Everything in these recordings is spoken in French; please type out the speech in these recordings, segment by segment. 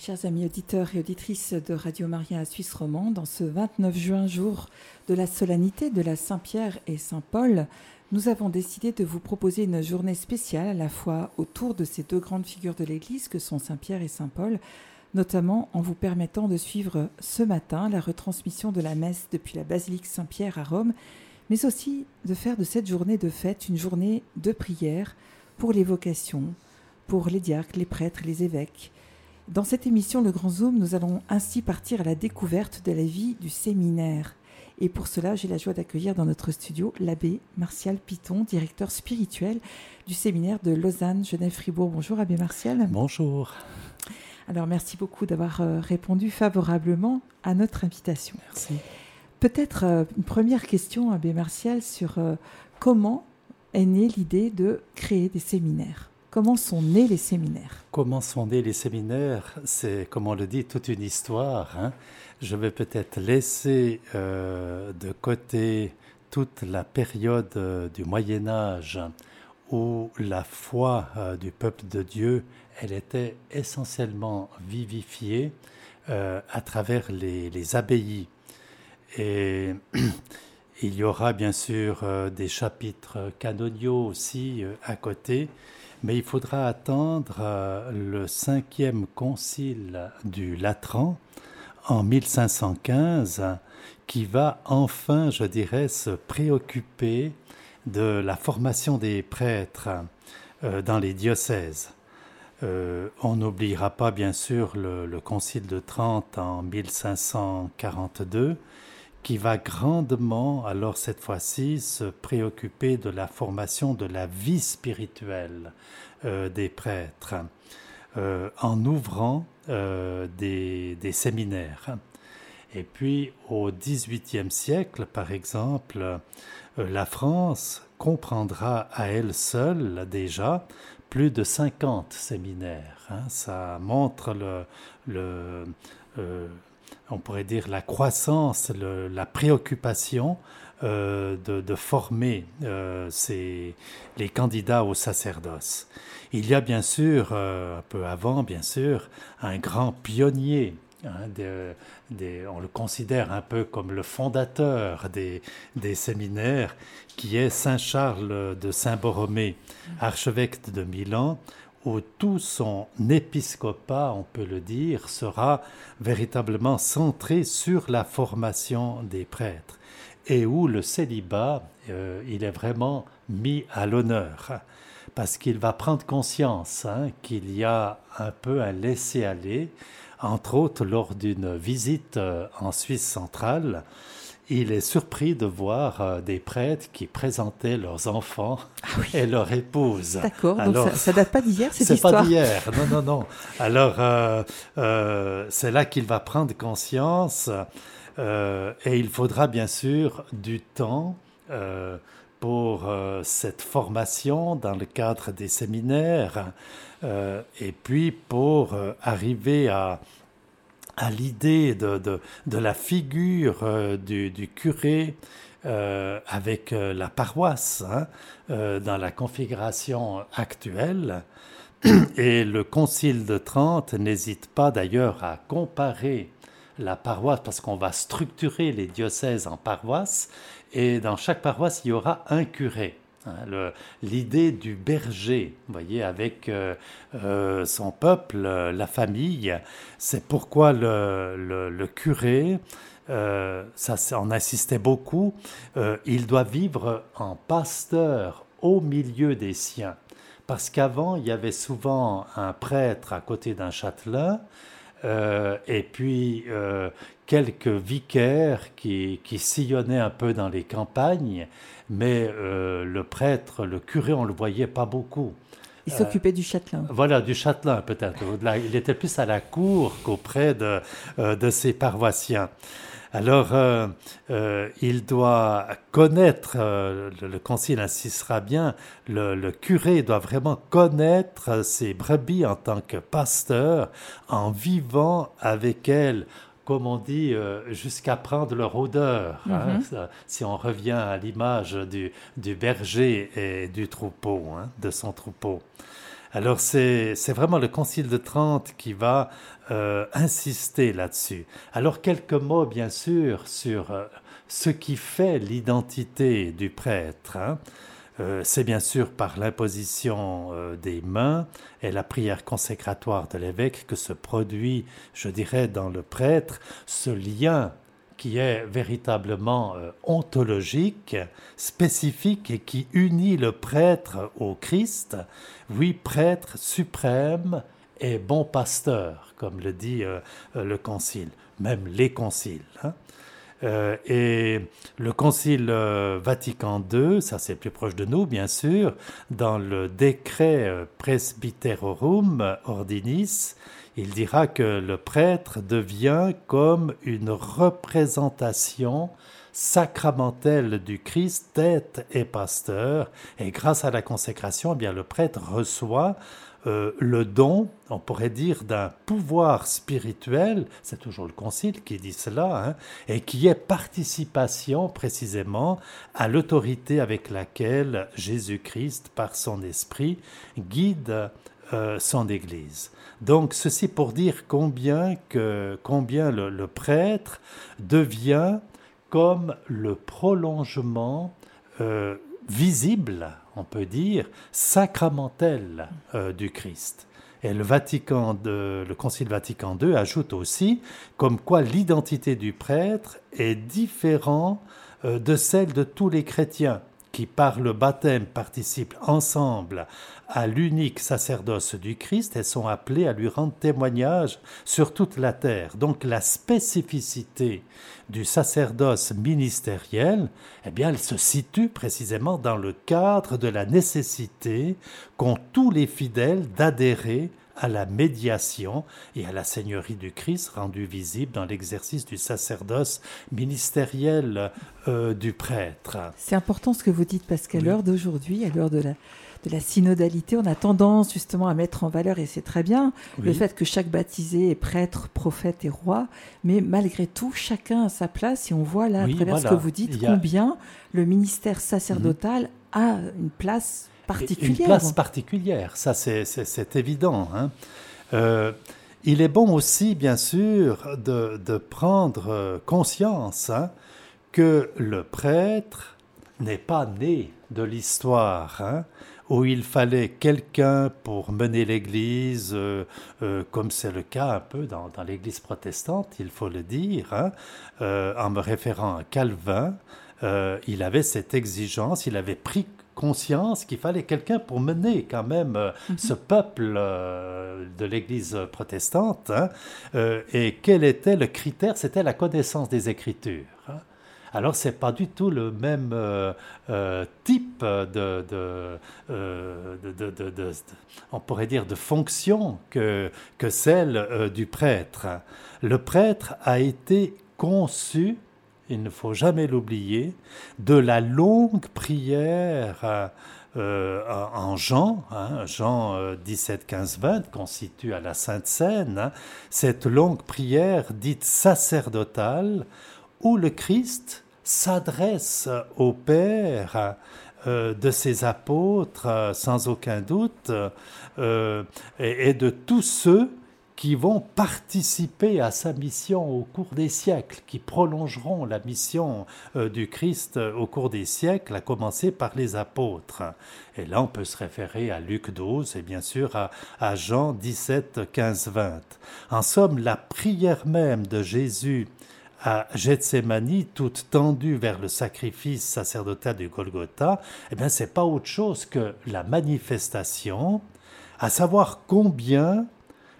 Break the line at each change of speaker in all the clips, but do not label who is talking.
Chers amis auditeurs et auditrices de Radio Maria à Suisse romande, en ce 29 juin, jour de la solennité de la Saint-Pierre et Saint-Paul, nous avons décidé de vous proposer une journée spéciale à la fois autour de ces deux grandes figures de l'Église que sont Saint-Pierre et Saint-Paul, notamment en vous permettant de suivre ce matin la retransmission de la messe depuis la basilique Saint-Pierre à Rome, mais aussi de faire de cette journée de fête une journée de prière pour les vocations, pour les diacres, les prêtres, les évêques, dans cette émission Le Grand Zoom, nous allons ainsi partir à la découverte de la vie du séminaire. Et pour cela, j'ai la joie d'accueillir dans notre studio l'abbé Martial Piton, directeur spirituel du séminaire de Lausanne, Genève, Fribourg. Bonjour abbé Martial.
Bonjour.
Alors merci beaucoup d'avoir euh, répondu favorablement à notre invitation.
Merci.
Peut-être euh, une première question, abbé Martial, sur euh, comment est née l'idée de créer des séminaires? Comment sont nés les séminaires
Comment sont nés les séminaires? C'est, comme on le dit, toute une histoire. Hein. Je vais peut-être laisser euh, de côté toute la période euh, du Moyen Âge où la foi euh, du peuple de Dieu, elle était essentiellement vivifiée à travers les, les, abbayes. Et il y aura bien sûr des chapitres canoniaux aussi à côté mais il faudra attendre euh, le cinquième concile du Latran en 1515 qui va enfin, je dirais, se préoccuper de la formation des prêtres euh, dans les diocèses. Euh, on n'oubliera pas bien sûr le, le, Concile de Trente en 1542 qui va grandement, alors cette fois-ci, se préoccuper de la formation de la vie spirituelle euh, des prêtres, euh, en ouvrant euh, des, séminaires. Et puis au XVIIIe siècle, par exemple, la France comprendra à elle seule déjà plus de 50 séminaires. Hein. Ça montre le on pourrait dire, la croissance, la préoccupation euh, de, former euh, les candidats au sacerdoce. Il y a bien sûr, euh, un peu avant, bien sûr, un grand pionnier. Hein, on le considère un peu comme le fondateur des, des séminaires, qui est Saint Charles de Saint-Borromée, archevêque de Milan, où tout son épiscopat, on peut le dire, sera véritablement centré sur la formation des prêtres et où le célibat, euh, il est vraiment mis à l'honneur. Parce qu'il va prendre conscience hein, qu'il y a un peu un laisser-aller, entre autres lors d'une visite euh, en Suisse centrale il est surpris de voir euh, des prêtres qui présentaient leurs enfants ah et leur épouse.
D'accord, donc ça, ne date pas d'hier cette histoire.
C'est pas d'hier, non, non, non. Alors euh, euh, c'est là qu'il va prendre conscience et il faudra bien sûr du temps pour cette formation dans le cadre des séminaires et puis pour arriver à à l'idée de, la figure euh, du, curé euh, avec euh, la paroisse hein, dans la configuration actuelle. Et le Concile de Trente n'hésite pas d'ailleurs à comparer la paroisse, parce qu'on va structurer les diocèses en paroisses, et dans chaque paroisse, il y aura un curé. Hein, l'idée du berger, vous voyez, avec euh, euh, son peuple, euh, la famille, c'est pourquoi le, curé, ça on insistait beaucoup, il doit vivre en pasteur au milieu des siens. Parce qu'avant, il y avait souvent un prêtre à côté d'un châtelain, et puis quelques vicaires qui, qui, sillonnaient un peu dans les campagnes, mais euh, le prêtre, le curé, on ne le voyait pas beaucoup.
Il s'occupait du châtelain.
Voilà, du châtelain peut-être. Il était plus à la cour qu'auprès de, euh, de ses paroissiens. Alors, euh, il doit connaître, le, concile insistera bien, le, le, curé doit vraiment connaître ses brebis en tant que pasteur, en vivant avec elles, comme on dit, euh, jusqu'à prendre leur odeur, hein, mhm. si on revient à l'image du, berger et du troupeau, hein, de son troupeau. Alors c'est vraiment le Concile de Trente qui va euh, insister là-dessus. Alors quelques mots bien sûr sur euh, ce qui fait l'identité du prêtre. Hein. Euh, c'est bien sûr par l'imposition des mains et la prière consécratoire de l'évêque que se produit, je dirais, dans le prêtre ce lien qui est véritablement euh, ontologique, spécifique et qui unit le prêtre au Christ, oui, prêtre suprême et bon pasteur, comme le dit euh, euh, le Concile, même les conciles. Hein. Et le Concile Vatican II, ça c'est plus proche de nous bien sûr, dans le décret Presbyterorum Ordinis, il dira que le prêtre devient comme une représentation sacramentelle du Christ, tête et pasteur, et grâce à la consécration, eh le prêtre reçoit euh, le don, on pourrait dire, d'un pouvoir spirituel, c'est toujours le Concile qui dit cela, hein, et qui est participation précisément à l'autorité avec laquelle Jésus-Christ, par son esprit, guide euh, son Église. Donc ceci pour dire combien, le, prêtre devient comme le prolongement euh, visible, on peut dire, sacramentel euh, du Christ. Et le, Vatican le Concile Vatican II ajoute aussi comme quoi l'identité du prêtre est différente de celle de tous les chrétiens qui par le baptême participent ensemble à l'unique sacerdoce du Christ et sont appelés à lui rendre témoignage sur toute la terre. Donc la spécificité du sacerdoce ministériel, eh bien, elle se situe précisément dans le cadre de la nécessité qu'ont tous les fidèles d'adhérer à la médiation et à la Seigneurie du Christ rendue visible dans l'exercice du sacerdoce ministériel euh, du prêtre.
C'est important ce que vous dites parce qu'à l'heure d'aujourd'hui, à l'heure de la, de la synodalité, on a tendance justement à mettre en valeur, et c'est très bien, le fait que chaque baptisé est prêtre, prophète et roi, mais malgré tout, chacun a sa place, et on voit là, à travers ce que vous dites, combien le ministère sacerdotal a une place une
place particulière, ça c'est évident. Hein. Euh, il est bon aussi, bien sûr, de, prendre euh, conscience hein, que le prêtre n'est pas né de l'histoire, hein, où il fallait quelqu'un pour mener l'Église, euh, comme c'est le cas un peu dans, dans l'Église protestante, il faut le dire, en me référant à Calvin. il avait cette exigence, il avait pris conscience qu'il fallait quelqu'un pour mener quand même euh, mhm. ce peuple euh, de l'Église protestante. Hein. Euh, et quel était le critère? C'était la connaissance des Écritures. Hein. Alors, ce n'est pas du tout le même type de, de, on pourrait dire, de fonction que, celle du prêtre. Le prêtre a été conçu il ne faut jamais l'oublier, de la longue prière euh, en Jean, hein, Jean 17, 15, 20, constitue à la Sainte Seine, hein, cette longue prière dite sacerdotale, où le Christ s'adresse au Père euh, de ses apôtres, sans aucun doute, euh, et, de tous ceux qui vont participer à sa mission au cours des siècles, qui prolongeront la mission euh, du Christ euh, au cours des siècles, à commencer par les apôtres. Et là, on peut se référer à Luc 12 et bien sûr à, Jean 17, 15, 20. En somme, la prière même de Jésus à Gethsemane, toute tendue vers le sacrifice sacerdotal du Golgotha, eh bien, c'est pas autre chose que la manifestation, à savoir combien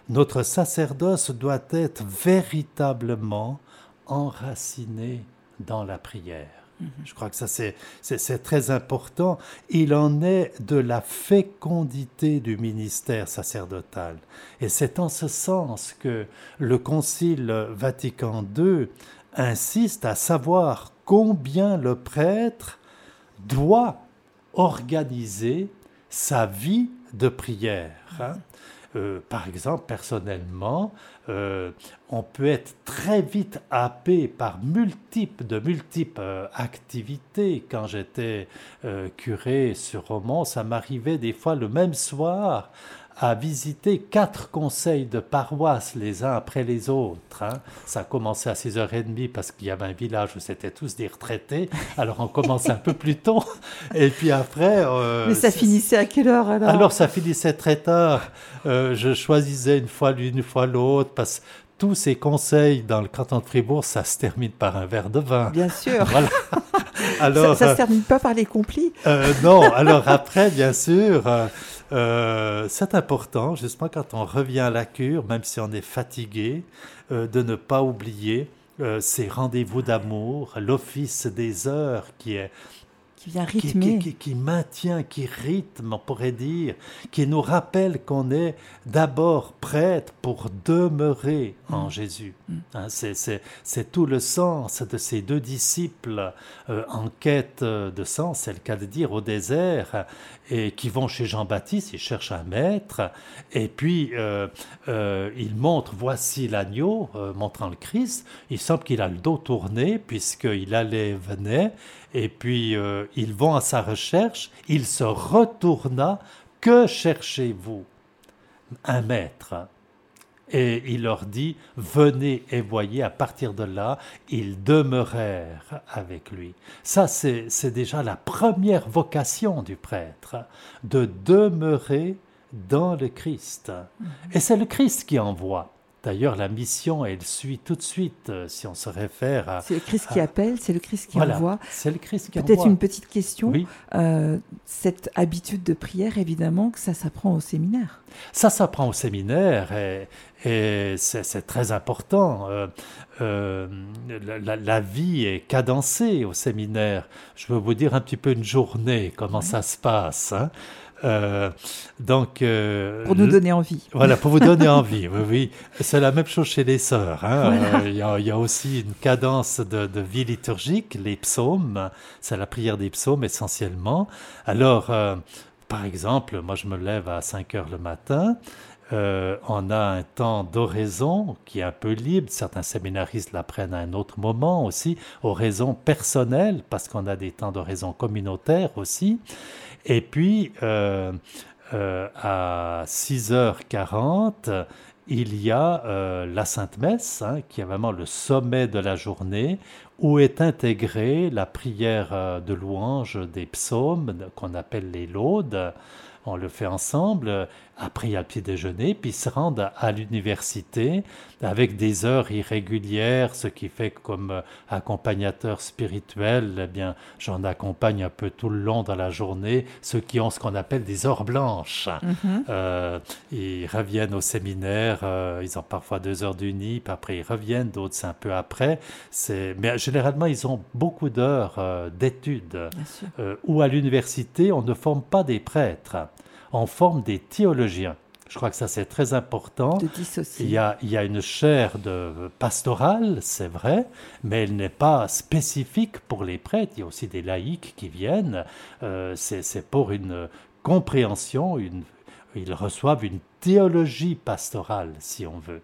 notre sacerdoce doit être véritablement enraciné dans la prière. Mhm. Je crois que ça, c'est très important. Il en est de la fécondité du ministère sacerdotal. Et c'est en ce sens que le Concile Vatican II insiste à savoir combien le prêtre doit organiser sa vie de prière. Hein. Par exemple, personnellement, on peut être très vite happé par multiples, de multiples activités. Quand j'étais curé sur Romans, ça m'arrivait des fois le même soir à visiter quatre conseils de paroisse les uns après les autres. Hein. Ça a commencé à 6h30 parce qu'il y avait un village où c'était tous des retraités. Alors on commençait un peu plus tôt. Et puis après...
Euh, Mais ça finissait à quelle heure alors?
Alors ça finissait très tard. Euh, je choisissais une fois l'une, une fois l'autre parce que tous ces conseils dans le canton de Fribourg, ça se termine par un verre de vin.
Bien sûr. Voilà. Alors, ça ne se termine pas par les complis?
euh, Non, alors après, bien sûr, euh, c'est important, justement, quand on revient à la cure, même si on est fatigué, euh, de ne pas oublier euh, ces rendez-vous d'amour, l'office des heures qui est
qui vient rythmer.
Qui, maintient, qui rythme, on pourrait dire, qui nous rappelle qu'on est d'abord prêtre pour demeurer en mm. Jésus. Mm. Hein, c'est tout le sens de ces deux disciples euh, en quête de sens, c'est le cas de dire, au désert, et qui vont chez Jean-Baptiste, ils cherchent un maître, et puis euh, euh, ils montrent, voici l'agneau, montrant le Christ, il semble qu'il a le dos tourné, puisqu'il allait, venait, et puis euh, ils vont à sa recherche, il se retourna, que cherchez-vous? Un maître. Et il leur dit, venez et voyez, à partir de là, ils demeurèrent avec lui. Ça, c'est déjà la première vocation du prêtre, de demeurer dans le Christ. Mm-hmm. Et c'est le Christ qui envoie. D'ailleurs, la mission, elle suit tout de suite, euh, si on se réfère à...
C'est le Christ qui appelle, c'est le Christ qui envoie.
C'est le Christ qui
envoie. Peut-être une petite question. Euh, cette habitude de prière, évidemment, que ça s'apprend au séminaire.
Ça s'apprend au séminaire et, c'est très important. Euh, la, vie est cadencée au séminaire. Je veux vous dire un petit peu une journée, comment ça se passe. Hein.
Euh, donc, euh, pour nous donner envie.
Voilà, pour vous donner envie. Oui, oui. C'est la même chose chez les sœurs. Hein. Euh, il, y a, aussi une cadence de, vie liturgique, les psaumes. C'est la prière des psaumes essentiellement. Alors, par exemple, moi je me lève à 5 heures le matin. On a un temps d'oraison qui est un peu libre. Certains séminaristes l'apprennent à un autre moment aussi, oraison personnelle, parce qu'on a des temps d'oraison communautaire aussi. Et puis, euh, euh, à 6h40, il y a euh, la Sainte Messe, hein, qui est vraiment le sommet de la journée, où est intégrée la prière de louange des psaumes, qu'on appelle les laudes. On le fait ensemble, après il y a le petit déjeuner, puis se rendent à l'université avec des heures irrégulières, ce qui fait que comme euh, accompagnateur spirituel, eh bien, j'en accompagne un peu tout le long dans la journée ceux qui ont ce qu'on appelle des heures blanches. Mhm. Euh, ils reviennent au séminaire, euh, ils ont parfois deux heures du nid, puis après ils reviennent, d'autres c'est un peu après. Mais généralement, ils ont beaucoup d'heures d'études. ou à l'université, on ne forme pas des prêtres on forme des théologiens. Je crois que ça c'est très important. Il y, a, il y a une chaire de pastorale, c'est vrai, mais elle n'est pas spécifique pour les prêtres. Il y a aussi des laïcs qui viennent. Euh, c'est pour une compréhension, une, ils reçoivent une théologie pastorale, si on veut.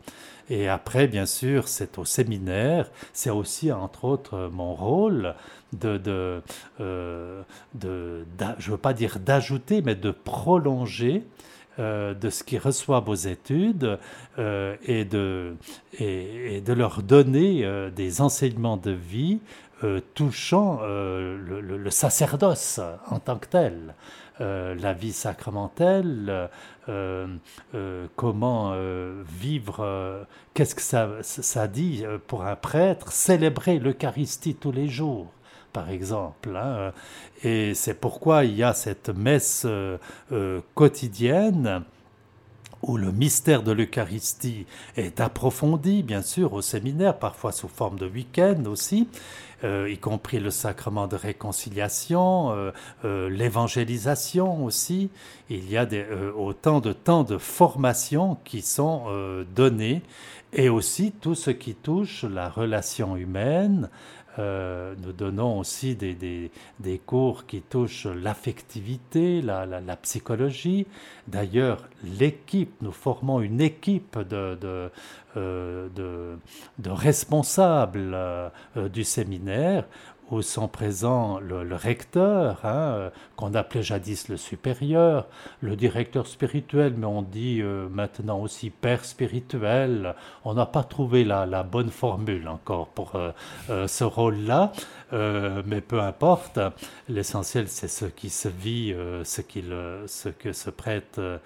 Et après, bien sûr, c'est au séminaire. C'est aussi, entre autres, mon rôle de, de, euh, de, je ne veux pas dire d'ajouter, mais de prolonger euh, de ce qu'ils reçoivent aux études euh, et, de, et, de leur donner des enseignements de vie touchant le, sacerdoce en tant que tel. La vie sacramentelle, comment vivre, qu'est-ce que ça, dit pour un prêtre, célébrer l'Eucharistie tous les jours par exemple. Hein. Et c'est pourquoi il y a cette messe euh, euh, quotidienne où le mystère de l'Eucharistie est approfondi, bien sûr, au séminaire, parfois sous forme de week-end aussi, euh, y compris le sacrement de réconciliation, l'évangélisation aussi. Il y a des, autant de temps de formation qui sont donnés, et aussi tout ce qui touche la relation humaine, nous donnons aussi des, des, cours qui touchent l'affectivité, la, la, psychologie. D'ailleurs, l'équipe, nous formons une équipe de, de, de, de responsables du séminaire où sont présents le, recteur, hein, euh, qu'on appelait jadis le supérieur, le directeur spirituel, mais on dit euh, maintenant aussi père spirituel. On n'a pas trouvé la, bonne formule encore pour euh, ce rôle-là, mais peu importe. L'essentiel, c'est ce qui se vit, ce, ce que ce prêtre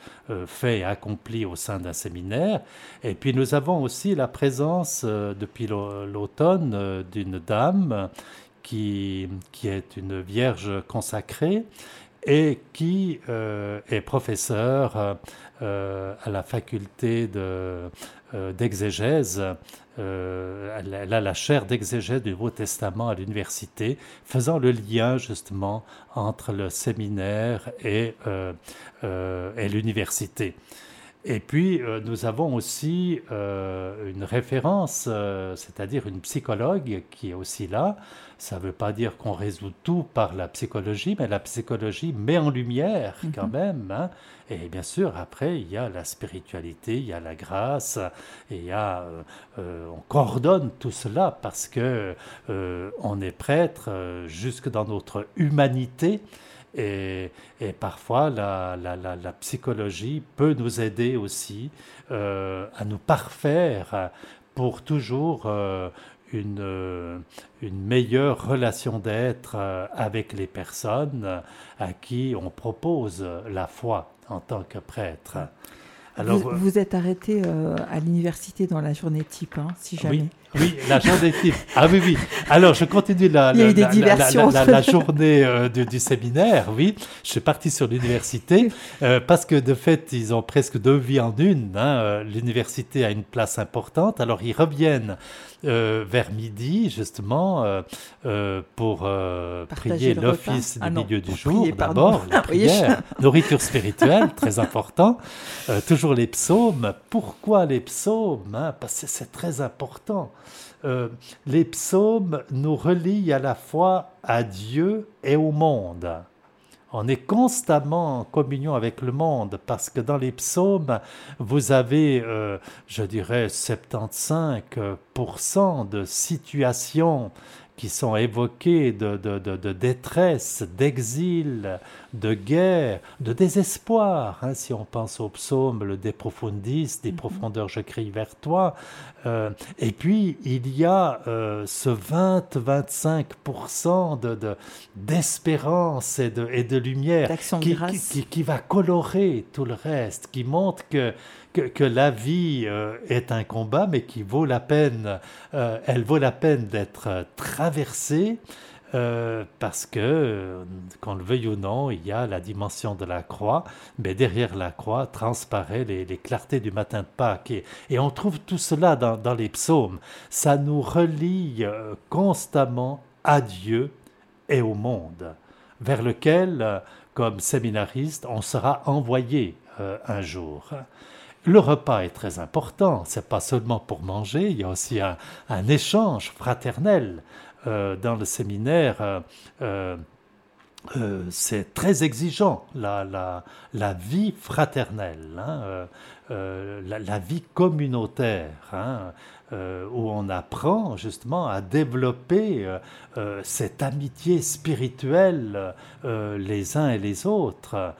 fait et accomplit au sein d'un séminaire. Et puis nous avons aussi la présence, depuis l'automne, d'une dame qui, est une vierge consacrée et qui euh, est professeur euh, à la faculté euh, d'exégèse. Elle, a la chaire d'exégèse du Nouveau Testament à l'université, faisant le lien justement entre le séminaire et l'université. Et puis, nous avons aussi une référence, c'est-à-dire une psychologue qui est aussi là, ça ne veut pas dire qu'on résout tout par la psychologie, mais la psychologie met en lumière quand mhm. même. Hein. Et bien sûr, après, il y a la spiritualité, il y a la grâce, et il y a, euh, euh, on coordonne tout cela parce que euh, on est prêtre jusque dans notre humanité. Et, parfois, la, psychologie peut nous aider aussi à nous parfaire pour toujours une, euh, une meilleure relation d'être euh, avec les personnes à qui on propose la foi en tant que prêtre.
Alors, vous, êtes arrêté euh, à l'université dans la journée type, hein, si jamais.
Oui, la journée type. Ah oui, oui. Alors, je continue la, la, la, journée du, séminaire, oui. Je suis parti sur l'université parce que, de fait, ils ont presque deux vies en une. Hein. L'université a une place importante. Alors, ils reviennent euh, vers midi, justement, euh, euh, pour prier l'office du ah milieu du jour. D'abord, la prière, nourriture spirituelle, très important. toujours les psaumes. Pourquoi les psaumes hein? Parce que c'est très important. les psaumes nous relient à la fois à Dieu et au monde on est constamment en communion avec le monde parce que dans les psaumes, vous avez, euh, je dirais, 75% de situations qui sont évoquées de, de, détresse, d'exil, de guerre, de désespoir. Hein, si on pense au psaume, le De profundis, des mhm. profondeurs je crie vers toi. Euh, et puis, il y a euh, ce 20-25% de, d'espérance et de, et de lumière qui, qui, qui, va colorer tout le reste, qui montre que que, la vie euh, est un combat, mais qui vaut la peine, euh, elle vaut la peine d'être traversée. Euh, parce que, qu'on le veuille ou non, il y a la dimension de la croix, mais derrière la croix transparaît les, clartés du matin de Pâques. Et, on trouve tout cela dans, les psaumes. Ça nous relie constamment à Dieu et au monde, vers lequel, comme séminariste, on sera envoyé un jour. Le repas est très important, c'est pas seulement pour manger, il y a aussi un, échange fraternel euh, dans le séminaire. Euh, euh, c'est très exigeant, la, vie fraternelle, hein, la, vie communautaire, hein, où on apprend justement à développer cette amitié spirituelle les uns et les autres.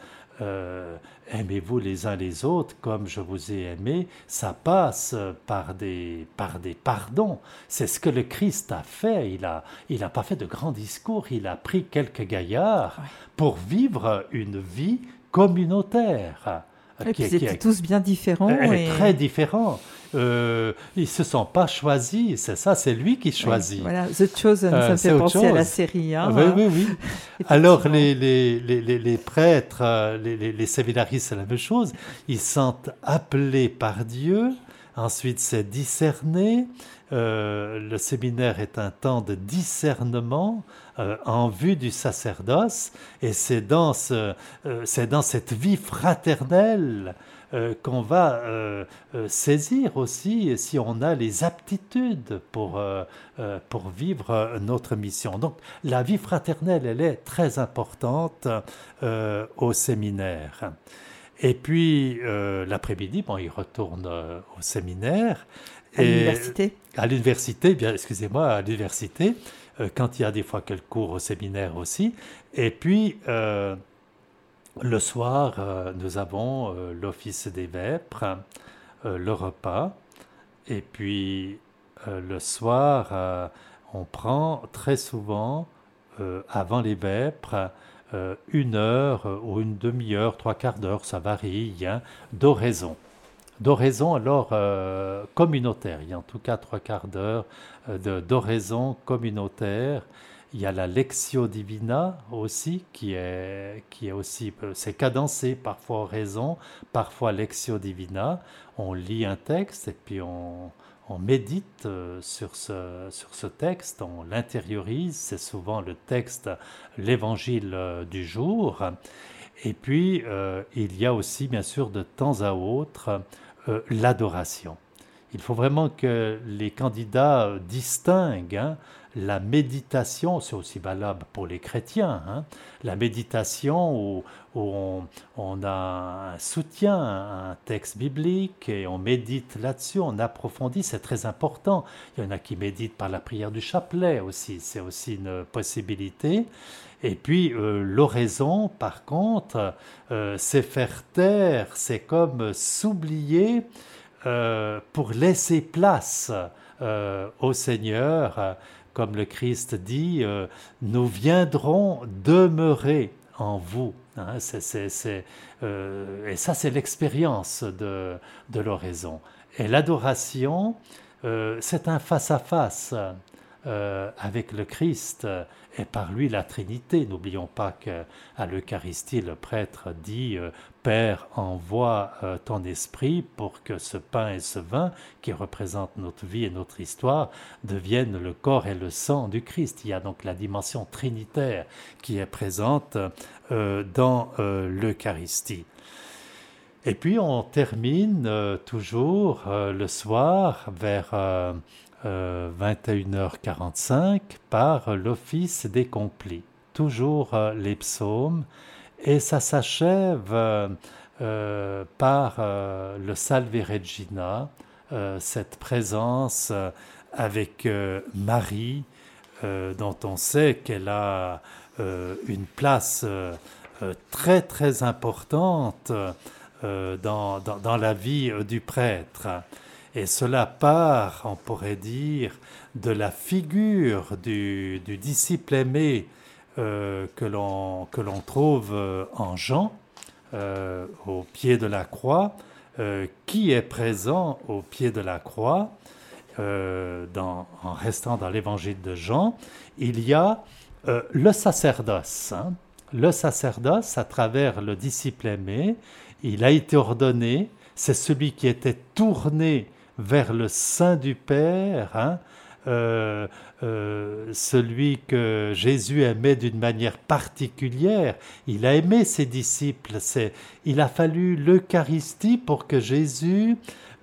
Aimez-vous les uns les autres comme je vous ai aimé, ça passe par des, par des pardons. C'est ce que le Christ a fait. Il n'a il a pas fait de grands discours, il a pris quelques gaillards pour vivre une vie communautaire.
Et puis étaient tous bien différents.
Et... Très différents. Euh, ils ne se sont pas choisis, c'est ça, c'est lui qui choisit.
voilà, The Chosen, ça me euh, fait penser à la série. Hein,
oui, oui, oui. Alors, les, les, les, les prêtres, euh, les, séminaristes, c'est la même chose. Ils sont appelés par Dieu, ensuite c'est discerné. le séminaire est un temps de discernement en vue du sacerdoce, et c'est dans, ce, c'est dans cette vie fraternelle qu'on va saisir aussi si on a les aptitudes pour, pour vivre notre mission. Donc la vie fraternelle, elle est très importante au séminaire. Et puis l'après-midi, bon, il retourne au séminaire.
À l'université
À l'université, bien, excusez-moi, à l'université, euh, quand il y a des fois quelques cours au séminaire aussi. Et puis, euh, le soir, euh, nous avons l'office des vêpres, le repas. Et puis, le soir, on prend très souvent, avant les vêpres, une heure ou une demi-heure, trois quarts d'heure, ça varie, hein, d'oraison d'oraison alors euh, communautaire. Il y a en tout cas trois quarts d'heure euh, d'oraison communautaire. Il y a la Lectio Divina aussi, qui est, qui est aussi, euh, c'est cadencé, parfois oraison, parfois Lectio Divina. On lit un texte et puis on, on médite sur ce, sur ce texte, on l'intériorise, c'est souvent le texte, l'évangile du jour. Et puis, il y a aussi, bien sûr, de temps à autre, euh, l'adoration. Il faut vraiment que les candidats distinguent hein, la méditation, c'est aussi valable pour les chrétiens, hein, la méditation où, on, a un soutien un texte biblique et on médite là-dessus, on approfondit, c'est très important. Il y en a qui méditent par la prière du chapelet aussi, c'est aussi une possibilité. Et puis euh, l'oraison, par contre, euh, c'est faire taire, c'est comme s'oublier euh, pour laisser place au Seigneur. Comme le Christ dit, nous viendrons demeurer en vous. Hein. et ça, c'est l'expérience de, de l'oraison. Et l'adoration, c'est un face-à-face. avec le Christ et par lui la Trinité. N'oublions pas qu'à l'Eucharistie, le prêtre dit euh, Père, envoie euh, ton esprit pour que ce pain et ce vin, qui représentent notre vie et notre histoire, deviennent le corps et le sang du Christ. Il y a donc la dimension trinitaire qui est présente euh, dans l'Eucharistie. Et puis on termine toujours le soir vers 21h45 euh, par l'office des complis, toujours euh, les psaumes, et ça s'achève euh, par le Salve Regina, cette présence avec Marie, dont on sait qu'elle a une place très très importante dans, dans, la vie du prêtre. Et cela part, on pourrait dire, de la figure du, disciple aimé euh, que l'on trouve euh, en Jean, euh, au pied de la croix, qui est présent au pied de la croix, en restant dans l'évangile de Jean, il y a le sacerdoce. Hein. Le sacerdoce, à travers le disciple aimé, il a été ordonné, c'est celui qui était tourné vers le sein du Père, hein, euh, euh, celui que Jésus aimait d'une manière particulière. Il a aimé ses disciples. C'est, il a fallu l'Eucharistie pour que Jésus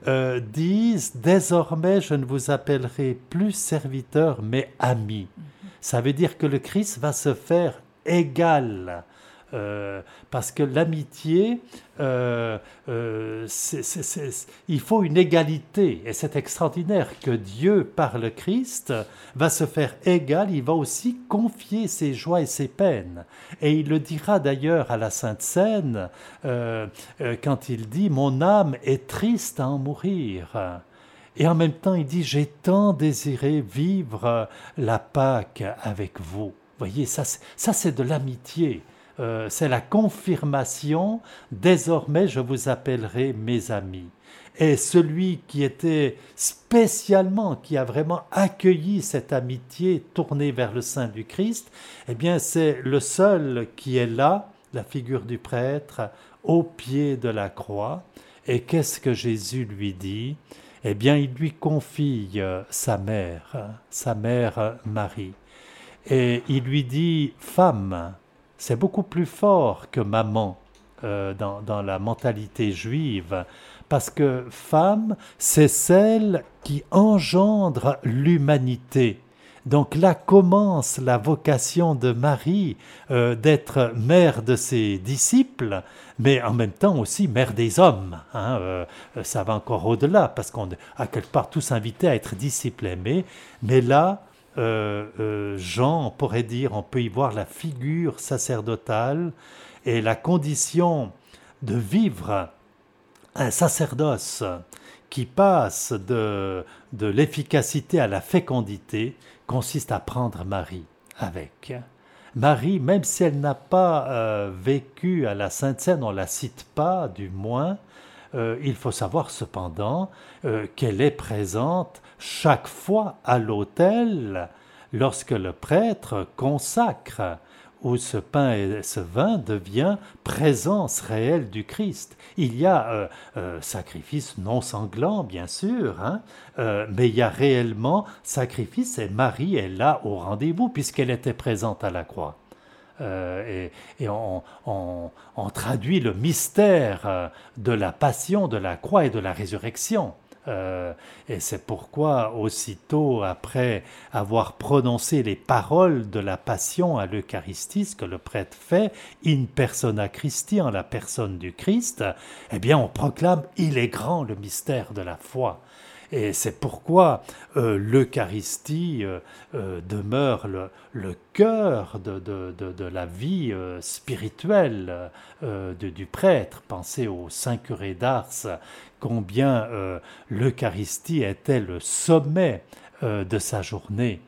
euh, dise Désormais, je ne vous appellerai plus serviteur, mais ami. Ça veut dire que le Christ va se faire égal euh, parce que l'amitié, euh, euh, il faut une égalité, et c'est extraordinaire que Dieu, par le Christ, va se faire égal, il va aussi confier ses joies et ses peines. Et il le dira d'ailleurs à la Sainte Seine, quand il dit, Mon âme est triste à en mourir. Et en même temps, il dit, j'ai tant désiré vivre la Pâque avec vous. Vous voyez, ça, ça c'est de l'amitié. Euh, c'est la confirmation, désormais je vous appellerai mes amis. Et celui qui était spécialement, qui a vraiment accueilli cette amitié tournée vers le sein du Christ, eh bien c'est le seul qui est là, la figure du prêtre, au pied de la croix. Et qu'est-ce que Jésus lui dit? Eh bien, il lui confie euh, sa mère, sa mère Marie. Et il lui dit, Femme, c'est beaucoup plus fort que maman. dans, dans, la mentalité juive. Parce que femme, c'est celle qui engendre l'humanité. Donc là commence la vocation de Marie euh, d'être mère de ses disciples, mais en même temps aussi mère des hommes. Hein, euh, ça va encore au-delà, parce qu'on est à quelque part tous invités à être disciples aimés. Mais là, euh, Jean, on pourrait dire, on peut y voir la figure sacerdotale et la condition de vivre un sacerdoce qui passe de, de l'efficacité à la fécondité, consiste à prendre Marie avec. Marie, même si elle n'a pas euh, vécu à la Sainte Seine, on ne la cite pas du moins, euh, il faut savoir cependant euh, qu'elle est présente chaque fois à l'autel lorsque le prêtre consacre où ce pain et ce vin devient présence réelle du Christ. Il y a euh, sacrifice non sanglant, bien sûr, hein, mais il y a réellement sacrifice et Marie est là au rendez-vous puisqu'elle était présente à la croix. Et, on, traduit le mystère de la passion, de la croix et de la résurrection. Euh, et c'est pourquoi, aussitôt après avoir prononcé les paroles de la passion à l'Eucharistie, ce que le prêtre fait, in persona Christi, en la personne du Christ, eh bien, on proclame Il est grand le mystère de la foi. Et c'est pourquoi euh, l'Eucharistie euh, euh, demeure le, cœur de, la vie spirituelle du prêtre. Pensez au Saint Curé d'Ars, combien l'Eucharistie était le sommet de sa journée.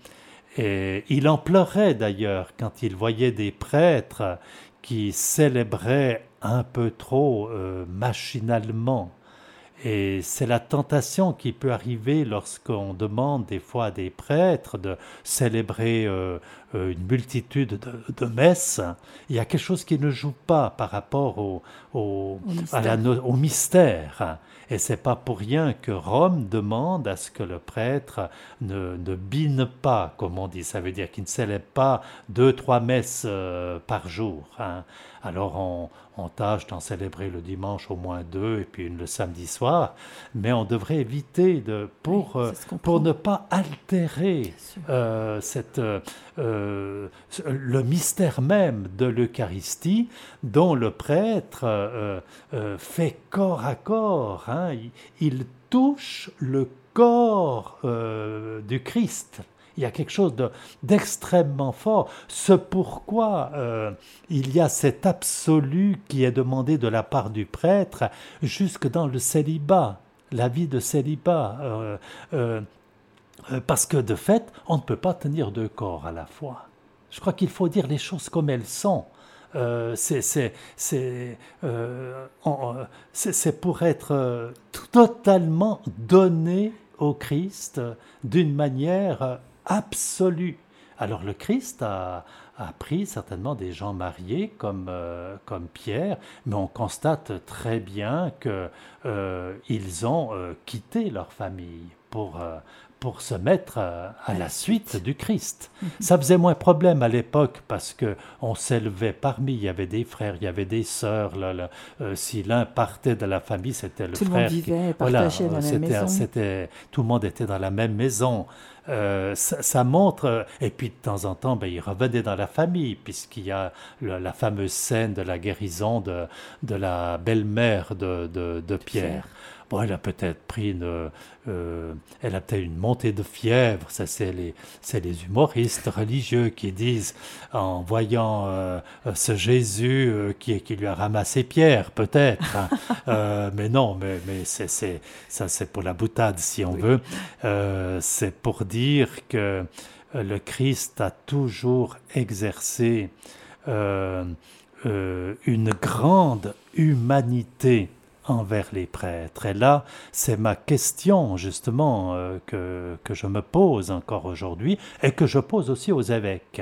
Et il en pleurait d'ailleurs quand il voyait des prêtres qui célébraient un peu trop machinalement et c'est la tentation qui peut arriver lorsqu'on demande des fois à des prêtres de célébrer euh, une multitude de, messes. Il y a quelque chose qui ne joue pas par rapport au, au, au mystère. Et c'est pas pour rien que Rome demande à ce que le prêtre ne, ne bine pas, comme on dit. Ça veut dire qu'il ne célèbre pas deux, trois messes euh, par jour. Hein. Alors on, on tâche d'en célébrer le dimanche au moins deux et puis une le samedi soir, mais on devrait éviter de pour euh, pour ne pas altérer euh, cette le mystère même de l'Eucharistie dont le prêtre fait corps à corps. Hein, il, touche le corps euh, du Christ. Il y a quelque chose d'extrêmement fort. Ce pourquoi euh, il y a cet absolu qui est demandé de la part du prêtre jusque dans le célibat, la vie de célibat. Euh, parce que de fait, on ne peut pas tenir deux corps à la fois. Je crois qu'il faut dire les choses comme elles sont. Euh, euh, c'est pour être euh, totalement donné au Christ d'une manière absolue. Alors le Christ a, pris certainement des gens mariés comme Pierre, mais on constate très bien qu'ils ont quitté leur famille pour, pour se mettre à, la suite du Christ. Mhm. Ça faisait moins problème à l'époque parce que on s'élevait parmi, il y avait des frères, il y avait des sœurs. Là, euh, si l'un partait de la famille, c'était le
frère.
Tout le
monde vivait, partageait dans la même maison.
C'était, tout le monde était dans la même maison. Euh, ça, montre, et puis de temps en temps, ben, il revenait dans la famille, puisqu'il y a la fameuse scène de la guérison de, de la belle-mère de, de, de Pierre. Bon, elle a peut-être pris une, euh, elle a peut-être une montée de fièvre. Ça, c'est les, c'est les humoristes religieux qui disent, en voyant euh, ce Jésus euh, qui, qui lui a ramassé Pierre, peut-être. Hein. mais non, mais, mais c'est, c'est, ça, c'est pour la boutade, si on veut. c'est pour dire que le Christ a toujours exercé une grande humanité envers les prêtres. Et là, c'est ma question justement euh, que, que, je me pose encore aujourd'hui et que je pose aussi aux évêques.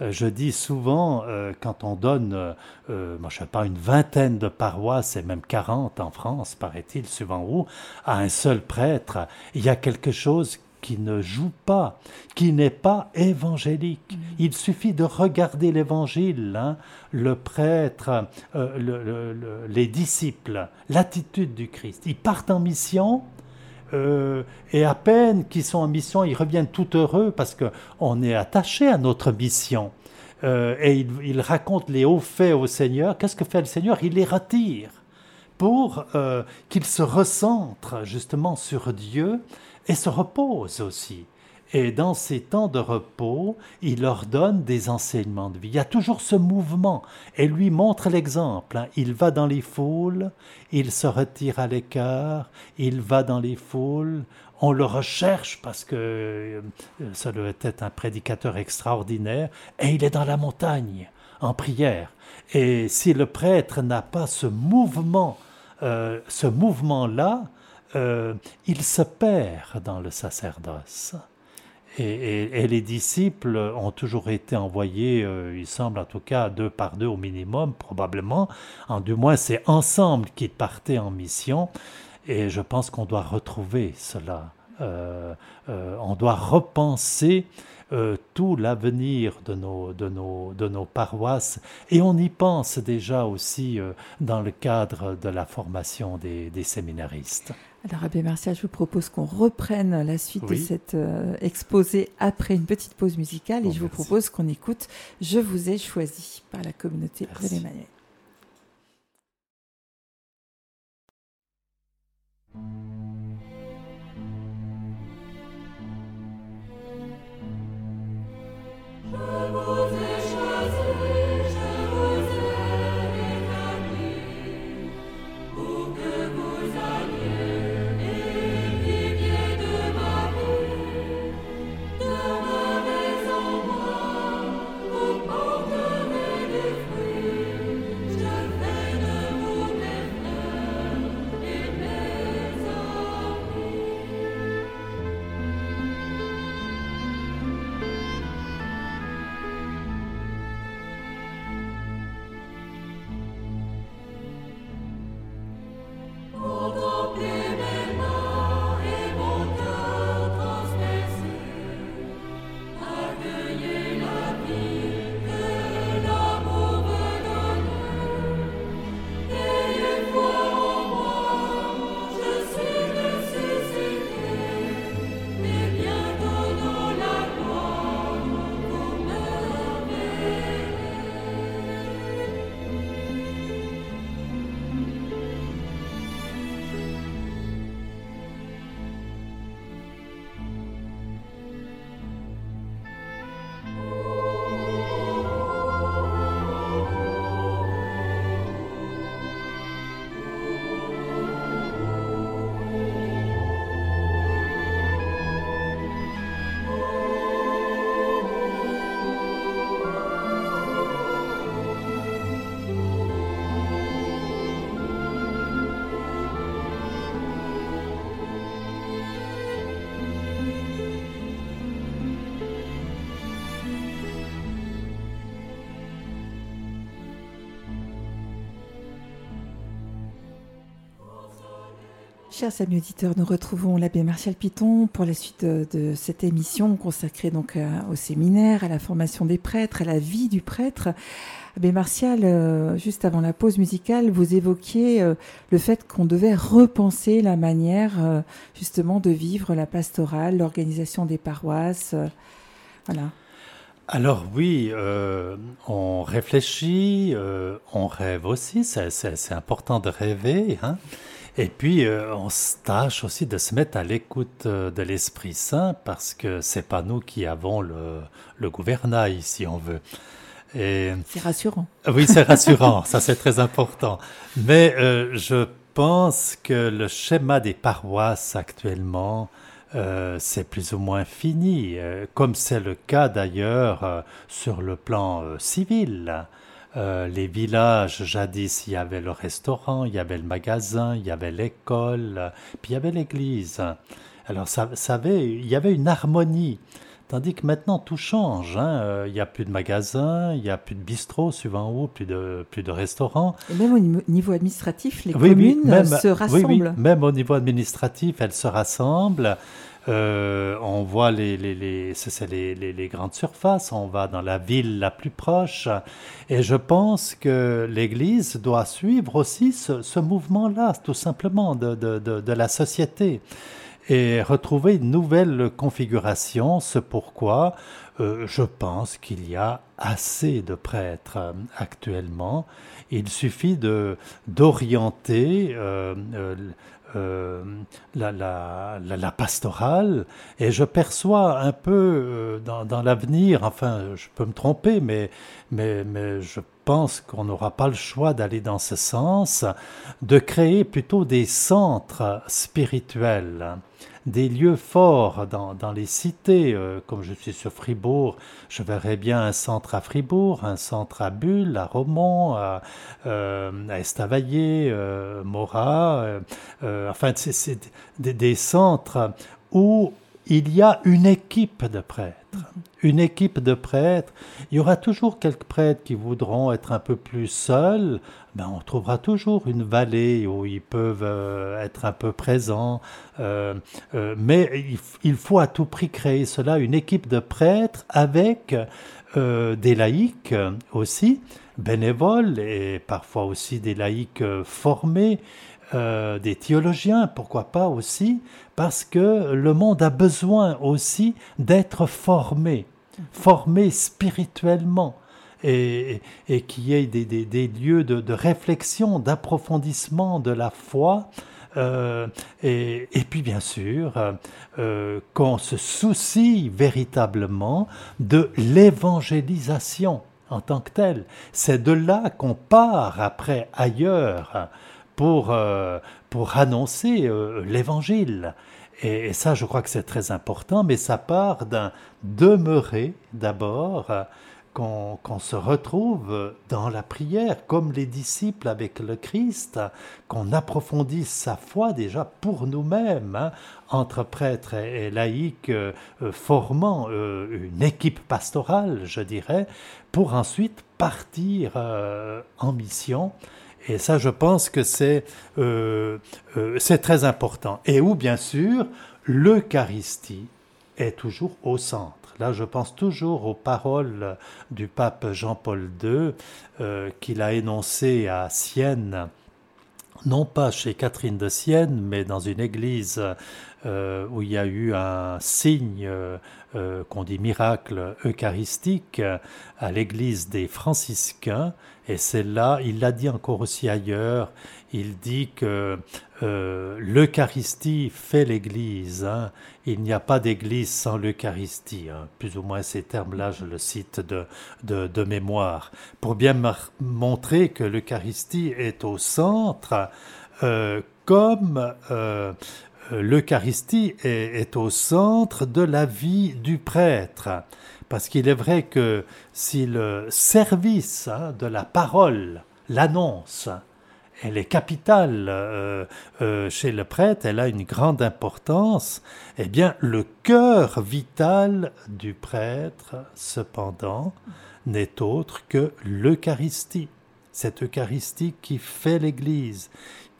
Euh, je dis souvent, euh, quand on donne, moi je sais pas, une vingtaine de paroisses et même 40 en France, paraît-il, suivant où, à un seul prêtre, il y a quelque chose qui ne joue pas, qui n'est pas évangélique. Mm. Il suffit de regarder l'évangile, hein, le prêtre, euh, les disciples, l'attitude du Christ. Ils partent en mission. Euh, et à peine qu'ils sont en mission, ils reviennent tout heureux parce qu'on est attaché à notre mission. Euh, et ils, ils, racontent les hauts faits au Seigneur. Qu'est-ce que fait le Seigneur? Il les retire pour euh, qu'ils se recentrent justement sur Dieu et se reposent aussi. Et dans ces temps de repos, il leur donne des enseignements de vie. Il y a toujours ce mouvement et lui montre l'exemple. Hein. Il va dans les foules, il se retire à l'écart, il va dans les foules. On le recherche parce que euh, ça doit être un prédicateur extraordinaire et il est dans la montagne en prière. Et si le prêtre n'a pas ce mouvement euh, ce mouvement-là, euh, il se perd dans le sacerdoce. Et, les disciples ont toujours été envoyés, euh, il semble en tout cas, deux par deux au minimum, probablement. En du moins, c'est ensemble qu'ils partaient en mission. Et je pense qu'on doit retrouver cela. on doit repenser euh, tout l'avenir de nos, paroisses et on y pense déjà aussi euh, dans le cadre de la formation des séminaristes.
Alors Abbé Martial, je vous propose qu'on reprenne la suite de cet euh, exposé après une petite pause musicale et je vous propose qu'on écoute Je vous ai choisi par la communauté de l'Emmanuel. Chers amis auditeurs, nous retrouvons l'abbé Martial Piton pour la suite de, cette émission consacrée donc au séminaire, à la formation des prêtres, à la vie du prêtre. Abbé Martial, euh, juste avant la pause musicale, vous évoquiez euh, le fait qu'on devait repenser la manière euh, justement de vivre la pastorale, l'organisation des paroisses. voilà.
Alors oui, on réfléchit, on rêve aussi, c'est important de rêver. Hein et puis, euh, on tâche aussi de se mettre à l'écoute euh, de l'Esprit Saint parce que c'est pas nous qui avons le, le gouvernail, si on veut.
C'est rassurant.
Oui, c'est rassurant, ça c'est très important. Mais euh, je pense que le schéma des paroisses actuellement, c'est plus ou moins fini, comme c'est le cas d'ailleurs sur le plan civil. Euh, les villages, jadis, il y avait le restaurant, il y avait le magasin, il y avait l'école, puis il y avait l'église. Alors, ça, ça il y avait une harmonie. Tandis que maintenant, tout change. Hein. Euh, il n'y a plus de magasins, il n'y a plus de bistrot, suivant où, plus de, plus de restaurants.
Et même au niveau administratif, les communes se rassemblent.
même au niveau administratif, elles se rassemblent. Euh, on voit les, les, les, les, les, grandes surfaces, on va dans la ville la plus proche. Et je pense que l'Église doit suivre aussi ce, mouvement-là, tout simplement, de, de, de, la société. Et retrouver une nouvelle configuration, ce pourquoi euh, je pense qu'il y a assez de prêtres euh, actuellement. Il suffit de d'orienter la, la, la, pastorale et je perçois un peu dans, dans l'avenir, enfin je peux me tromper, mais, mais, mais je pense qu'on n'aura pas le choix d'aller dans ce sens, de créer plutôt des centres spirituels des lieux forts dans, les cités. Euh, comme je suis sur Fribourg, je verrais bien un centre à Fribourg, un centre à Bulle, à Romont, à, euh, à Estavayer, euh, Morat. enfin, c'est des centres où il y a une équipe de prêtres. Une équipe de prêtres. Il y aura toujours quelques prêtres qui voudront être un peu plus seuls. Ben, on trouvera toujours une vallée où ils peuvent euh, être un peu présents. Euh, euh, mais il, faut à tout prix créer cela, une équipe de prêtres avec des laïcs aussi, bénévoles et parfois aussi des laïcs formés. Des théologiens, pourquoi pas aussi, parce que le monde a besoin aussi d'être formé, formé spirituellement. Et, et qu'il y ait des, des, des lieux de, de réflexion, d'approfondissement de la foi, euh, et, et, puis bien sûr euh, qu'on se soucie véritablement de l'évangélisation en tant que telle. C'est de là qu'on part après ailleurs pour, euh, pour annoncer euh, l'évangile. Et, ça, je crois que c'est très important, mais ça part d'un demeurer d'abord, qu'on se retrouve dans la prière, comme les disciples avec le Christ, qu'on approfondisse sa foi déjà pour nous-mêmes, hein, entre prêtres et, laïcs, euh, formant une équipe pastorale, je dirais, pour ensuite partir en mission et ça, je pense que c'est euh, euh, très important. Et où, bien sûr, l'Eucharistie est toujours au centre. Là, je pense toujours aux paroles du pape Jean-Paul II euh, qu'il a énoncées à Sienne, non pas chez Catherine de Sienne, mais dans une église où il y a eu un signe qu'on dit miracle eucharistique à l'église des franciscains, et c'est là, il l'a dit encore aussi ailleurs, il dit que l'Eucharistie fait l'Église. Hein. Il n'y a pas d'Église sans l'Eucharistie. Hein. Plus ou moins ces termes-là, je le cite de, mémoire. Pour bien montrer que l'Eucharistie est au centre, euh, comme euh, euh, l'Eucharistie est, au centre de la vie du prêtre. Parce qu'il est vrai que si le service hein, de la parole, l'annonce, elle est capitale euh, euh, chez le prêtre, elle a une grande importance, eh bien le cœur vital du prêtre, cependant, n'est autre que l'Eucharistie. Cette Eucharistie qui fait l'Église,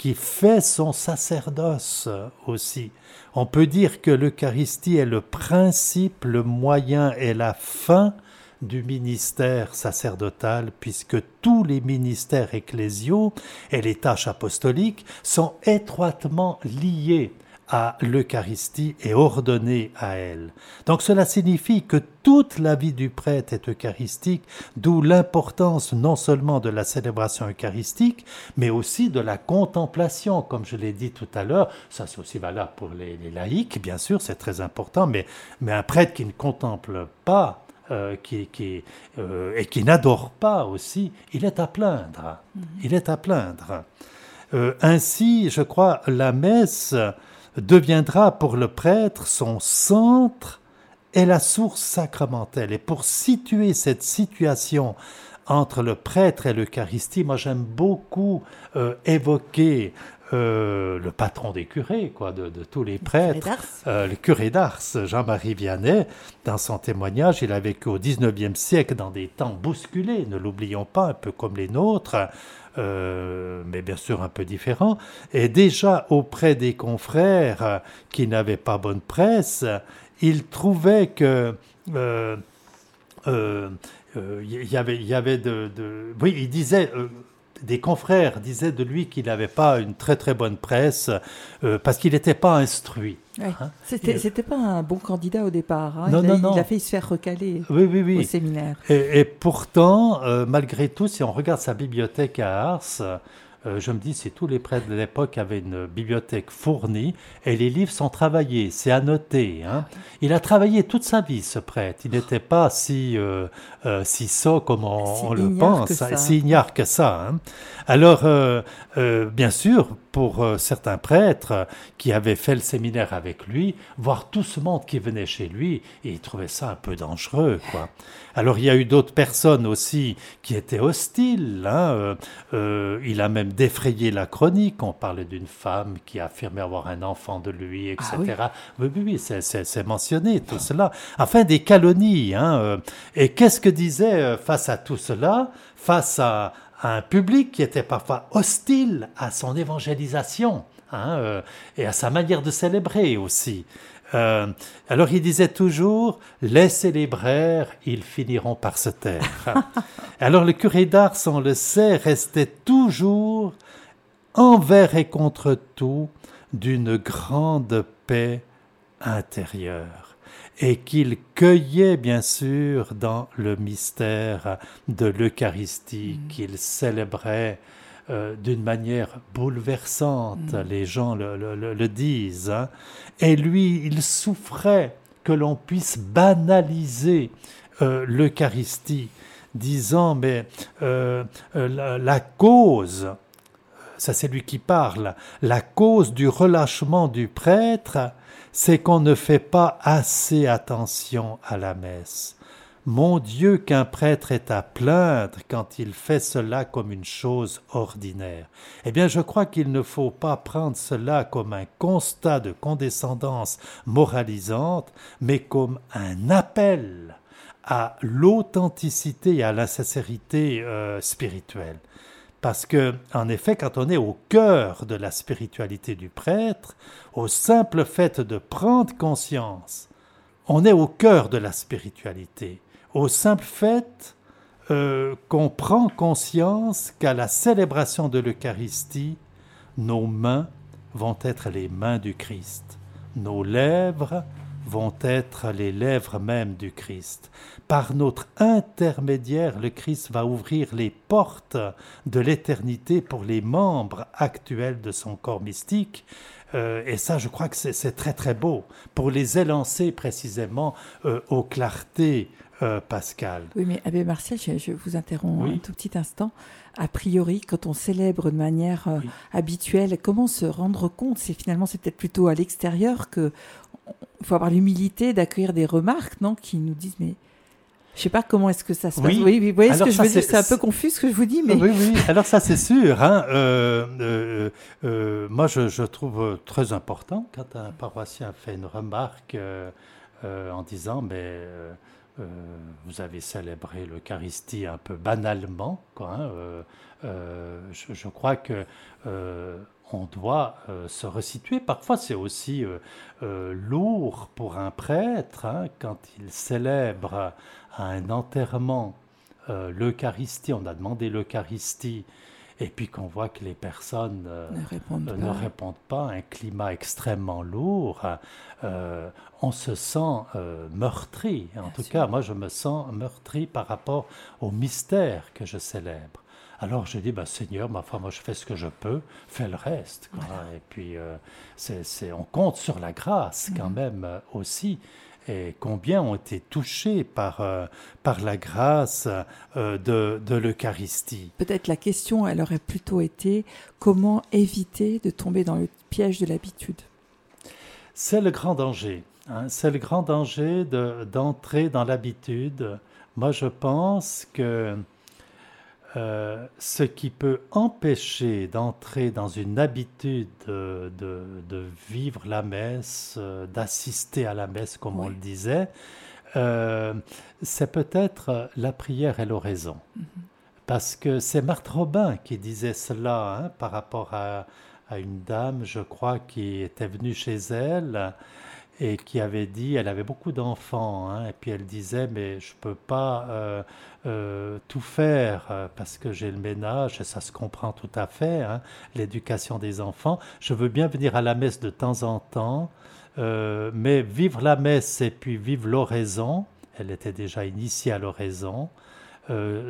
qui fait son sacerdoce aussi. On peut dire que l'Eucharistie est le principe, le moyen et la fin du ministère sacerdotal, puisque tous les ministères ecclésiaux et les tâches apostoliques sont étroitement liés à l'Eucharistie et ordonnée à elle. Donc cela signifie que toute la vie du prêtre est eucharistique, d'où l'importance non seulement de la célébration eucharistique, mais aussi de la contemplation, comme je l'ai dit tout à l'heure. Ça c'est aussi valable pour les, laïcs, bien sûr, c'est très important, mais, mais un prêtre qui ne contemple pas euh, qui, qui euh, et qui n'adore pas aussi, il est à plaindre. Mm-hmm. Il est à plaindre. Euh, ainsi, je crois, la messe deviendra pour le prêtre son centre et la source sacramentelle. Et pour situer cette situation entre le prêtre et l'Eucharistie, moi j'aime beaucoup euh, évoquer le patron des curés, quoi, de, tous les prêtres, le curé d'Ars, Jean-Marie Vianney, dans son témoignage, il a vécu au XIXe siècle dans des temps bousculés, ne l'oublions pas, un peu comme les nôtres, mais bien sûr un peu différents. Et déjà auprès des confrères qui n'avaient pas bonne presse, il trouvait que euh, il y avait, y avait de, oui, il disait. Euh, des confrères disaient de lui qu'il n'avait pas une très très bonne presse euh, parce qu'il n'était pas instruit.
Hein. C'était pas un bon candidat au départ. Hein. Non, il, a, non, il, a, fait se faire recaler au séminaire.
Et, et pourtant, malgré tout, si on regarde sa bibliothèque à Ars, euh, je me dis, si tous les prêtres de l'époque avaient une bibliothèque fournie, et les livres sont travaillés, c'est annoté. Hein. Il a travaillé toute sa vie, ce prêtre. Il n'était pas si, euh, euh, si sot comme on, le pense, si ignare que ça. Hein. Alors, bien sûr, pour certains prêtres qui avaient fait le séminaire avec lui, voir tout ce monde qui venait chez lui, et il trouvait ça un peu dangereux, quoi. Alors il y a eu d'autres personnes aussi qui étaient hostiles. Hein. Euh, euh, il a même défrayé la chronique. On parlait d'une femme qui affirmait avoir un enfant de lui, etc. Ah oui, oui, oui, c'est mentionné tout cela. Enfin, des calomnies. Hein. Euh. Et qu'est-ce que disait face à tout cela, face à, un public qui était parfois hostile à son évangélisation hein, et à sa manière de célébrer aussi. Euh, alors il disait toujours, les brères, ils finiront par se taire. alors le curé d'Ars, on le sait, restait toujours envers et contre tout d'une grande paix intérieure et qu'il cueillait bien sûr dans le mystère de l'Eucharistie mm. qu'il célébrait euh, d'une manière bouleversante, mm. les gens le, disent. Hein. Et lui, il souffrait que l'on puisse banaliser euh, l'Eucharistie, disant, mais euh, la, cause, ça c'est lui qui parle, la cause du relâchement du prêtre, c'est qu'on ne fait pas assez attention à la messe. Mon Dieu, qu'un prêtre est à plaindre quand il fait cela comme une chose ordinaire. Eh bien, je crois qu'il ne faut pas prendre cela comme un constat de condescendance moralisante, mais comme un appel à l'authenticité et à la sincérité euh, spirituelle. Parce que, en effet, quand on est au cœur de la spiritualité du prêtre, au simple fait de prendre conscience, on est au cœur de la spiritualité. Au simple fait euh, qu'on prend conscience qu'à la célébration de l'Eucharistie, nos mains vont être les mains du Christ, nos lèvres vont être les lèvres même du Christ. Par notre intermédiaire, le Christ va ouvrir les portes de l'éternité pour les membres actuels de son corps mystique. Euh, et ça, je crois que c'est très très beau pour les élancer précisément euh, aux clartés euh, Pascal.
Oui, mais Abbé Martial, je, vous interromps un tout petit instant. A priori, quand on célèbre de manière euh, habituelle, comment se rendre compte? C'est finalement, c'est peut-être plutôt à l'extérieur que il faut avoir l'humilité d'accueillir des remarques, non, qui nous disent mais je sais pas comment est-ce que ça se passe. Oui, vous voyez ce que je veux dire? C'est un peu confus ce que je vous dis, mais
oui, oui. Alors ça c'est sûr. Hein. Euh, moi, je, je, trouve très important quand un paroissien fait une remarque en disant mais euh, vous avez célébré l'Eucharistie un peu banalement. Quoi, hein, euh, euh, je, crois que on doit se resituer. Parfois, c'est aussi lourd pour un prêtre hein, quand il célèbre à un enterrement l'Eucharistie. On a demandé l'Eucharistie et puis qu'on voit que les personnes euh, ne, répondent euh, répondent pas, un climat extrêmement lourd, euh, on se sent meurtri. En tout cas, moi, je me sens meurtri par rapport au mystère que je célèbre. Alors je dis, bah, Seigneur, ma foi, moi je fais ce que je peux, fais le reste. Et puis, c'est, on compte sur la grâce quand même aussi et combien ont été touchés par, euh, par la grâce euh, de, de l'Eucharistie?
Peut-être la question, elle aurait plutôt été comment éviter de tomber dans le piège de l'habitude?
C'est le grand danger. Hein. C'est le grand danger d'entrer dans l'habitude. Moi, je pense que euh, ce qui peut empêcher d'entrer dans une habitude de, vivre la messe, euh, d'assister à la messe comme on le disait, euh, c'est peut-être la prière et l'oraison. Mhm. Parce que c'est Marthe Robin qui disait cela hein, par rapport à, à, une dame, je crois, qui était venue chez elle et qui avait dit, elle avait beaucoup d'enfants, hein, et puis elle disait, mais je ne peux pas euh, euh, tout faire euh, parce que j'ai le ménage, et ça se comprend tout à fait, hein, l'éducation des enfants. Je veux bien venir à la messe de temps en temps, mais vivre la messe et puis vivre l'oraison, elle était déjà initiée à l'oraison,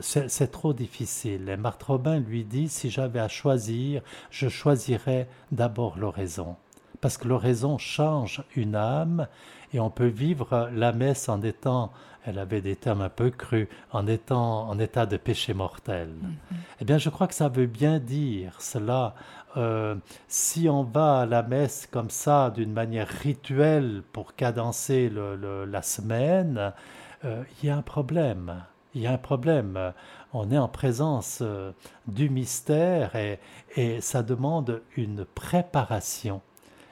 c'est trop difficile. Et Marthe Robin lui dit, si j'avais à choisir, je choisirais d'abord l'oraison parce que l'oraison change une âme et on peut vivre la messe en étant, elle avait des termes un peu crus, en étant en état de péché mortel. Mm-hmm. Eh bien, je crois que ça veut bien dire cela. Euh, si on va à la messe comme ça, d'une manière rituelle pour cadencer la semaine, euh, il y a un problème. Il y a un problème. On est en présence euh, du mystère et ça demande une préparation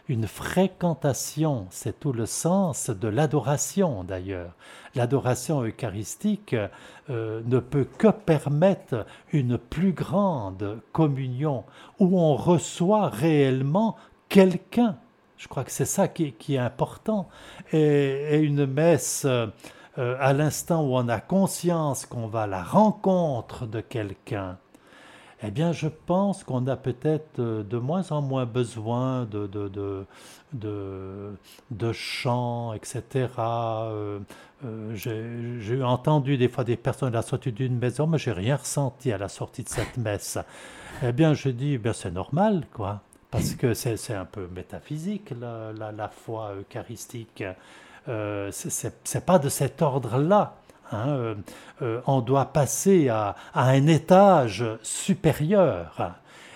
une fréquentation, c'est tout le sens de l'adoration d'ailleurs. L'adoration eucharistique euh, ne peut que permettre une plus grande communion où on reçoit réellement quelqu'un. Je crois que c'est ça qui, est important. Et, une messe, euh, à l'instant où on a conscience qu'on va à la rencontre de quelqu'un, eh bien, je pense qu'on a peut-être euh, de moins en moins besoin de, de, de, de, chants, etc. Euh, euh, j'ai entendu des fois des personnes à la sortie d'une maison, mais j'ai rien ressenti à la sortie de cette messe. Eh bien, je dis, ben, c'est normal, quoi, parce que c'est un peu métaphysique, la, la, foi eucharistique. Euh, c'est pas de cet ordre-là. Hein, euh, euh, on doit passer à, un étage supérieur.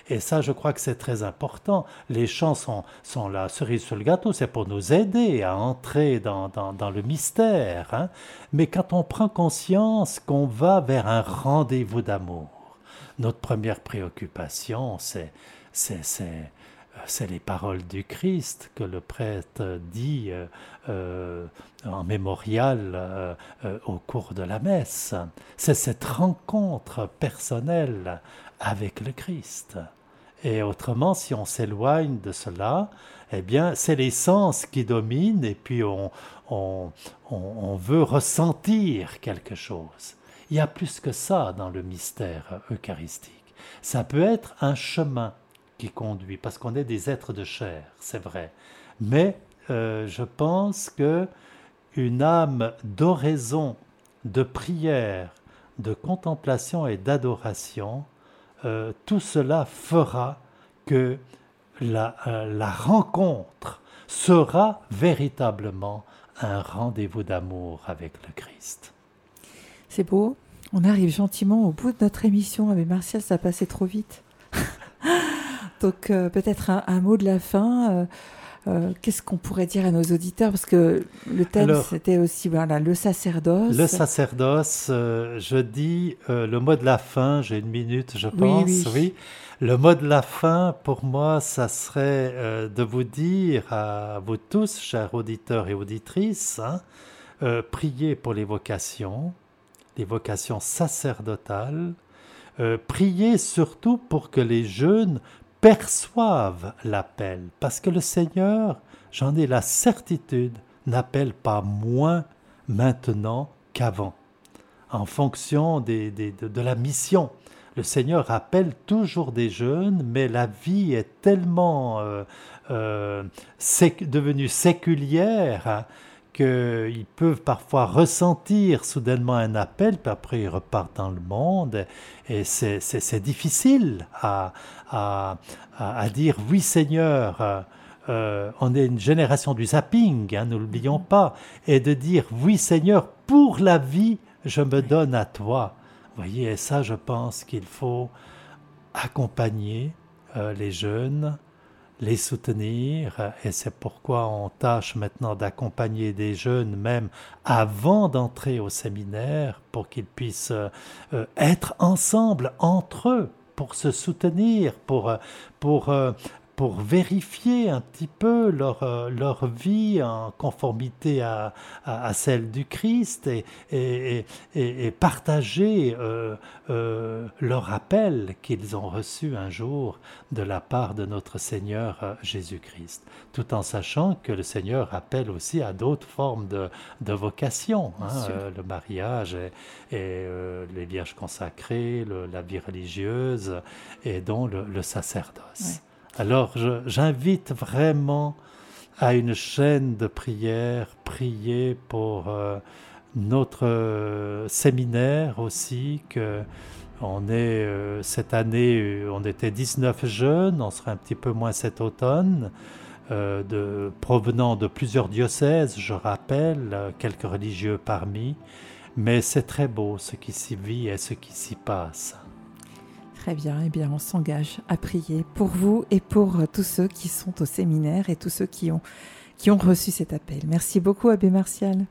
Et ça, je crois que c'est très important. Les chants sont, la cerise sur le gâteau, c'est pour nous aider à entrer dans, le mystère. Hein. Mais quand on prend conscience qu'on va vers un rendez-vous d'amour, notre première préoccupation, c'est c'est les paroles du Christ que le prêtre dit euh, euh, en mémorial euh, au cours de la messe. C'est cette rencontre personnelle avec le Christ. Et autrement, si on s'éloigne de cela, eh bien, c'est les sens qui dominent et puis on, on veut ressentir quelque chose. Il y a plus que ça dans le mystère eucharistique. Ça peut être un chemin conduit, parce qu'on est des êtres de chair, c'est vrai. Mais euh, je pense que une âme d'oraison, de prière, de contemplation et d'adoration, euh, tout cela fera que la, euh, la rencontre sera véritablement un rendez-vous d'amour avec le Christ.
C'est beau. On arrive gentiment au bout de notre émission. avec Martial, ça passait trop vite. Donc euh, peut-être un, mot de la fin. Euh, euh, qu'est-ce qu'on pourrait dire à nos auditeurs? Parce que le thème, c'était aussi voilà, le sacerdoce.
Le sacerdoce, je dis le mot de la fin, j'ai une minute, je pense. Oui, Le mot de la fin, pour moi, ça serait de vous dire à vous tous, chers auditeurs et auditrices, hein, priez pour les vocations, les vocations sacerdotales. priez surtout pour que les jeunes perçoivent l'appel, parce que le Seigneur, j'en ai la certitude, n'appelle pas moins maintenant qu'avant, en fonction des, de, la mission. Le Seigneur appelle toujours des jeunes, mais la vie est tellement euh, euh, devenue séculière hein, qu'ils peuvent parfois ressentir soudainement un appel, puis après ils repartent dans le monde, et c'est difficile à, à, à, dire oui Seigneur, euh, euh, on est une génération du zapping, hein, ne l'oublions pas, et de dire oui Seigneur, pour la vie, je me donne à toi. Vous voyez, et ça je pense qu'il faut accompagner euh, les jeunes, les soutenir et c'est pourquoi on tâche maintenant d'accompagner des jeunes même avant d'entrer au séminaire pour qu'ils puissent euh, être ensemble entre eux pour se soutenir, pour, pour pour vérifier un petit peu leur, euh, leur vie en conformité à, à, celle du Christ et, et, et, partager euh, euh, leur appel qu'ils ont reçu un jour de la part de notre Seigneur Jésus-Christ, tout en sachant que le Seigneur appelle aussi à d'autres formes de, de vocation, hein, le mariage et, les vierges consacrées, la vie religieuse et dont le, sacerdoce. Alors j'invite vraiment à une chaîne de prière, prier pour euh, notre euh, séminaire aussi, que on est euh, cette année, on était 19 jeunes, on sera un petit peu moins cet automne, provenant de plusieurs diocèses, je rappelle, quelques religieux parmi, mais c'est très beau ce qui s'y vit et ce qui s'y passe.
Très bien, eh bien on s'engage à prier pour vous et pour tous ceux qui sont au séminaire et tous ceux qui ont, qui ont reçu cet appel. Merci beaucoup Abbé Martial.